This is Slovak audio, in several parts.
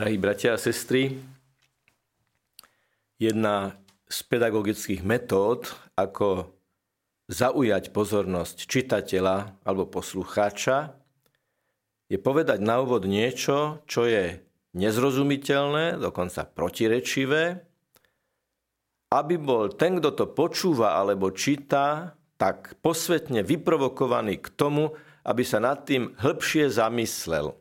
Drahí bratia a sestry, jedna z pedagogických metód, ako zaujať pozornosť čitateľa alebo poslucháča, je povedať na úvod niečo, čo je nezrozumiteľné, dokonca protirečivé, aby bol ten, kto to počúva alebo číta, tak posvetne vyprovokovaný k tomu, aby sa nad tým hĺbšie zamyslel.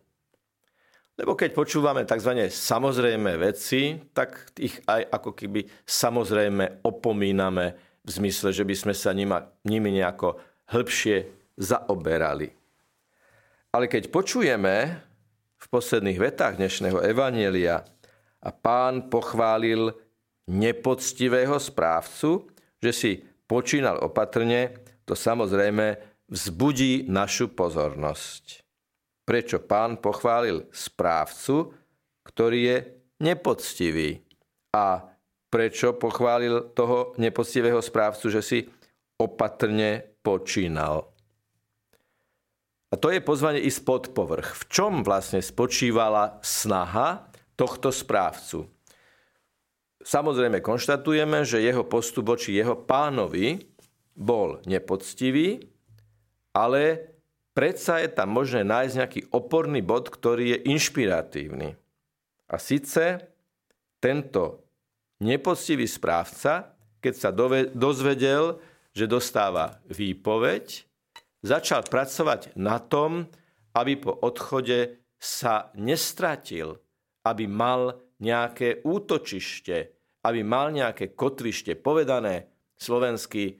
Lebo keď počúvame tzv. samozrejme veci, tak ich aj ako keby samozrejme opomíname v zmysle, že by sme sa nima, nimi nejako hĺbšie zaoberali. Ale keď počujeme v posledných vetách dnešného evanielia a pán pochválil nepoctivého správcu, že si počínal opatrne, to samozrejme vzbudí našu pozornosť prečo pán pochválil správcu, ktorý je nepoctivý. A prečo pochválil toho nepoctivého správcu, že si opatrne počínal. A to je pozvanie ísť pod povrch. V čom vlastne spočívala snaha tohto správcu? Samozrejme konštatujeme, že jeho postup voči jeho pánovi bol nepoctivý, ale predsa je tam možné nájsť nejaký oporný bod, ktorý je inšpiratívny. A síce tento nepoctivý správca, keď sa dozvedel, že dostáva výpoveď, začal pracovať na tom, aby po odchode sa nestratil, aby mal nejaké útočište, aby mal nejaké kotvište, povedané slovensky,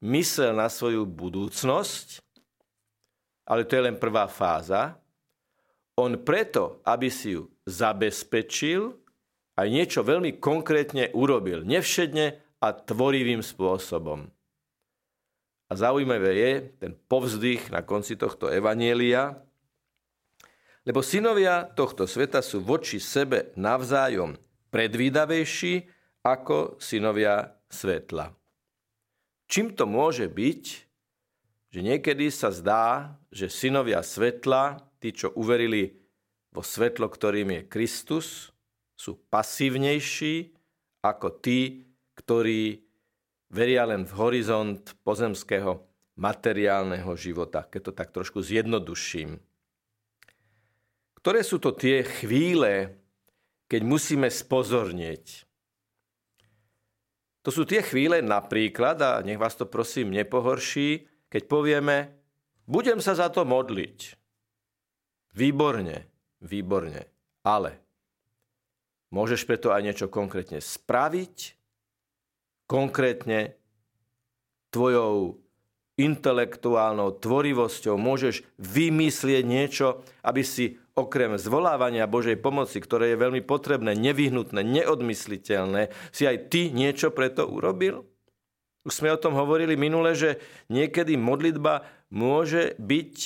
mysel na svoju budúcnosť ale to je len prvá fáza. On preto, aby si ju zabezpečil, aj niečo veľmi konkrétne urobil, nevšedne a tvorivým spôsobom. A zaujímavé je ten povzdych na konci tohto evanielia, lebo synovia tohto sveta sú voči sebe navzájom predvídavejší ako synovia svetla. Čím to môže byť, že niekedy sa zdá, že synovia svetla, tí, čo uverili vo svetlo, ktorým je Kristus, sú pasívnejší ako tí, ktorí veria len v horizont pozemského materiálneho života, keď to tak trošku zjednoduším. Ktoré sú to tie chvíle, keď musíme spozornieť? To sú tie chvíle napríklad, a nech vás to prosím nepohorší, keď povieme, budem sa za to modliť. Výborne, výborne. Ale môžeš preto aj niečo konkrétne spraviť, konkrétne tvojou intelektuálnou tvorivosťou môžeš vymyslieť niečo, aby si okrem zvolávania Božej pomoci, ktoré je veľmi potrebné, nevyhnutné, neodmysliteľné, si aj ty niečo preto urobil? Už sme o tom hovorili minule, že niekedy modlitba môže byť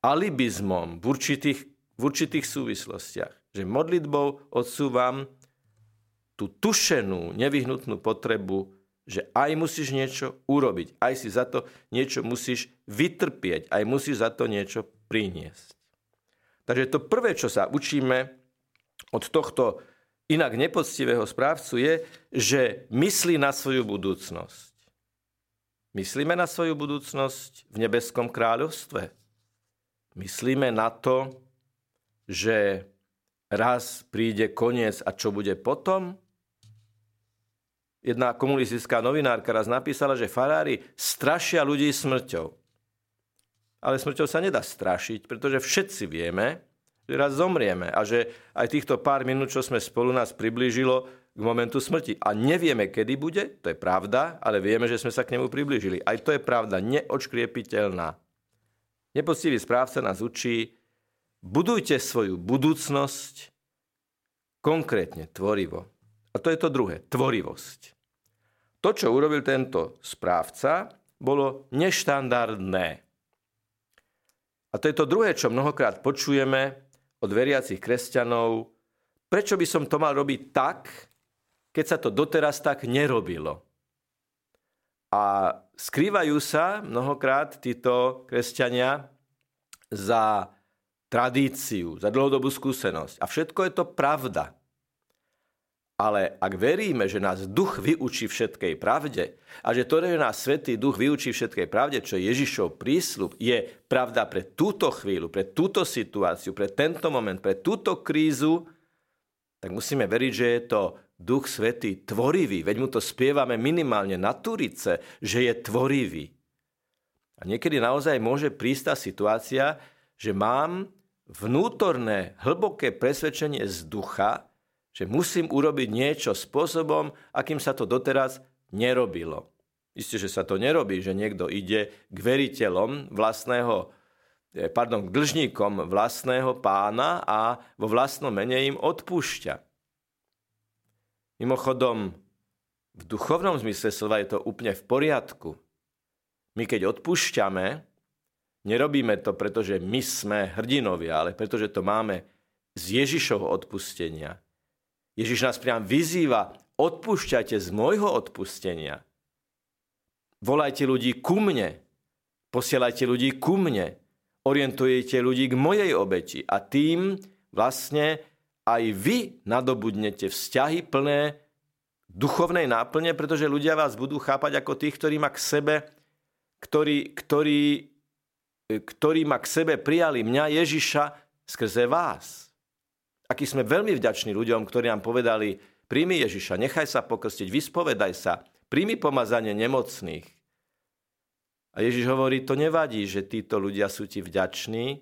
alibizmom v určitých, v určitých súvislostiach. Že modlitbou odsúvam tú tušenú, nevyhnutnú potrebu, že aj musíš niečo urobiť, aj si za to niečo musíš vytrpieť, aj musíš za to niečo priniesť. Takže to prvé, čo sa učíme od tohto inak nepoctivého správcu je, že myslí na svoju budúcnosť. Myslíme na svoju budúcnosť v nebeskom kráľovstve? Myslíme na to, že raz príde koniec a čo bude potom? Jedna komunistická novinárka raz napísala, že farári strašia ľudí smrťou. Ale smrťou sa nedá strašiť, pretože všetci vieme, že raz zomrieme a že aj týchto pár minút, čo sme spolu nás priblížilo, k momentu smrti. A nevieme, kedy bude, to je pravda, ale vieme, že sme sa k nemu priblížili. Aj to je pravda, neočkriepiteľná. Nepoctivý správca nás učí, budujte svoju budúcnosť konkrétne, tvorivo. A to je to druhé, tvorivosť. To, čo urobil tento správca, bolo neštandardné. A to je to druhé, čo mnohokrát počujeme od veriacich kresťanov. Prečo by som to mal robiť tak, keď sa to doteraz tak nerobilo. A skrývajú sa mnohokrát títo kresťania za tradíciu, za dlhodobú skúsenosť. A všetko je to pravda. Ale ak veríme, že nás duch vyučí všetkej pravde a že to, že nás Svetý duch vyučí všetkej pravde, čo je Ježišov prísľub, je pravda pre túto chvíľu, pre túto situáciu, pre tento moment, pre túto krízu, tak musíme veriť, že je to Duch Svetý tvorivý. Veď mu to spievame minimálne na Turice, že je tvorivý. A niekedy naozaj môže prísť tá situácia, že mám vnútorné, hlboké presvedčenie z ducha, že musím urobiť niečo spôsobom, akým sa to doteraz nerobilo. Isté, že sa to nerobí, že niekto ide k veriteľom vlastného, eh, pardon, k dlžníkom vlastného pána a vo vlastnom mene im odpúšťa. Mimochodom, v duchovnom zmysle slova je to úplne v poriadku. My keď odpúšťame, nerobíme to, pretože my sme hrdinovia, ale pretože to máme z Ježišovho odpustenia. Ježiš nás priam vyzýva, odpúšťajte z môjho odpustenia. Volajte ľudí ku mne. Posielajte ľudí ku mne. Orientujete ľudí k mojej obeti. A tým vlastne aj vy nadobudnete vzťahy plné duchovnej náplne, pretože ľudia vás budú chápať ako tých, ktorí ma k sebe, ktorí, ktorí, ktorí ma k sebe prijali mňa Ježiša skrze vás aký sme veľmi vďační ľuďom, ktorí nám povedali, príjmi Ježiša, nechaj sa pokrstiť, vyspovedaj sa, príjmi pomazanie nemocných. A Ježiš hovorí, to nevadí, že títo ľudia sú ti vďační,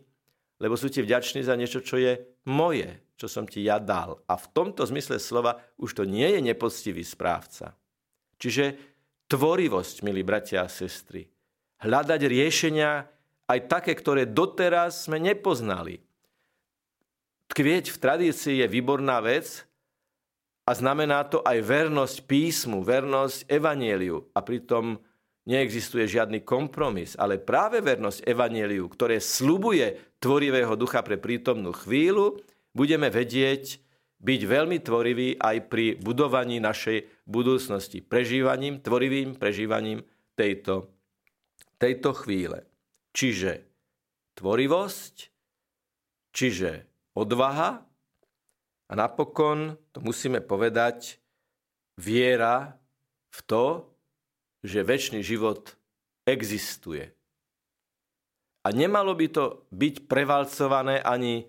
lebo sú ti vďační za niečo, čo je moje, čo som ti ja dal. A v tomto zmysle slova už to nie je nepoctivý správca. Čiže tvorivosť, milí bratia a sestry. Hľadať riešenia aj také, ktoré doteraz sme nepoznali tkvieť v tradícii je výborná vec a znamená to aj vernosť písmu, vernosť evanieliu. A pritom neexistuje žiadny kompromis, ale práve vernosť evanieliu, ktoré slubuje tvorivého ducha pre prítomnú chvíľu, budeme vedieť byť veľmi tvoriví aj pri budovaní našej budúcnosti, prežívaním, tvorivým prežívaním tejto, tejto chvíle. Čiže tvorivosť, čiže odvaha a napokon, to musíme povedať, viera v to, že väčší život existuje. A nemalo by to byť prevalcované ani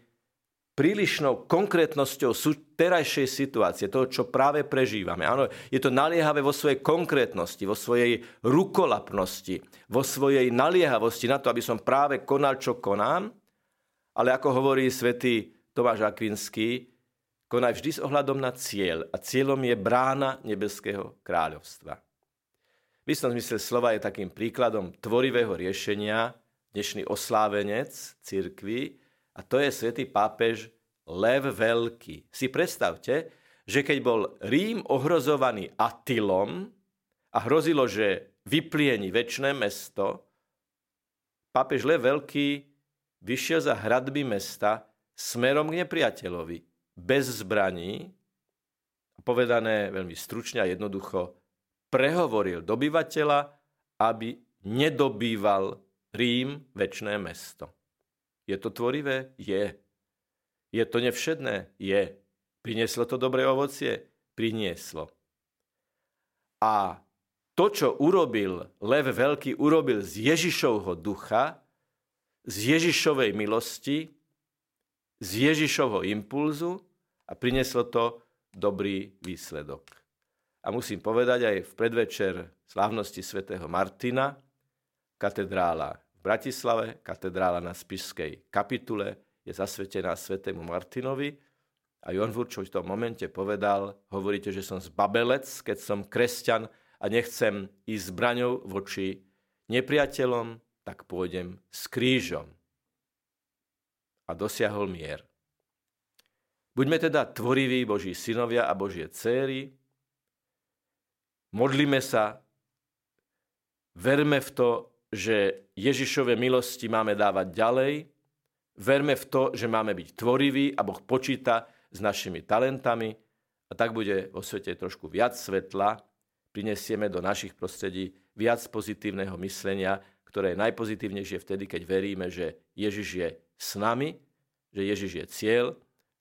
prílišnou konkrétnosťou terajšej situácie, toho, čo práve prežívame. Áno, je to naliehavé vo svojej konkrétnosti, vo svojej rukolapnosti, vo svojej naliehavosti na to, aby som práve konal, čo konám, ale ako hovorí svätý Tomáš Akvinský, konaj vždy s ohľadom na cieľ a cieľom je brána nebeského kráľovstva. V istom zmysle slova je takým príkladom tvorivého riešenia dnešný oslávenec cirkvy a to je svätý pápež Lev Veľký. Si predstavte, že keď bol Rím ohrozovaný Atilom a hrozilo, že vyplieni väčšné mesto, pápež Lev Veľký vyšiel za hradby mesta smerom k nepriateľovi, bez zbraní, povedané veľmi stručne a jednoducho, prehovoril dobyvateľa, aby nedobýval Rím, väčšné mesto. Je to tvorivé? Je. Je to nevšedné? Je. Prinieslo to dobré ovocie? Prinieslo. A to, čo urobil Lev Veľký, urobil z Ježišovho ducha, z Ježišovej milosti, z Ježišovho impulzu a prinieslo to dobrý výsledok. A musím povedať aj v predvečer slávnosti svätého Martina, katedrála v Bratislave, katedrála na Spišskej kapitule je zasvetená svätému Martinovi a Jon Vurčovič v tom momente povedal, hovoríte, že som zbabelec, keď som kresťan a nechcem ísť zbraňou voči nepriateľom, tak pôjdem s krížom a dosiahol mier. Buďme teda tvoriví Boží synovia a Božie céry, modlíme sa, verme v to, že Ježišove milosti máme dávať ďalej, verme v to, že máme byť tvoriví a Boh počíta s našimi talentami. A tak bude vo svete trošku viac svetla, prinesieme do našich prostredí viac pozitívneho myslenia, ktoré je najpozitívnejšie vtedy, keď veríme, že Ježiš je s nami že Ježiš je cieľ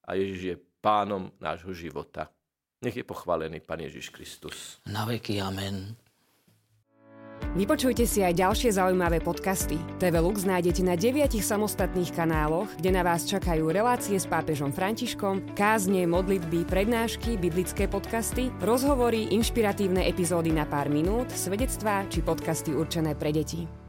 a Ježiš je pánom nášho života. Nech je pochválený Pán Ježiš Kristus. Na veky amen. Vypočujte si aj ďalšie zaujímavé podcasty. TV Lux nájdete na deviatich samostatných kanáloch, kde na vás čakajú relácie s pápežom Františkom, kázne, modlitby, prednášky, biblické podcasty, rozhovory, inšpiratívne epizódy na pár minút, svedectvá či podcasty určené pre deti.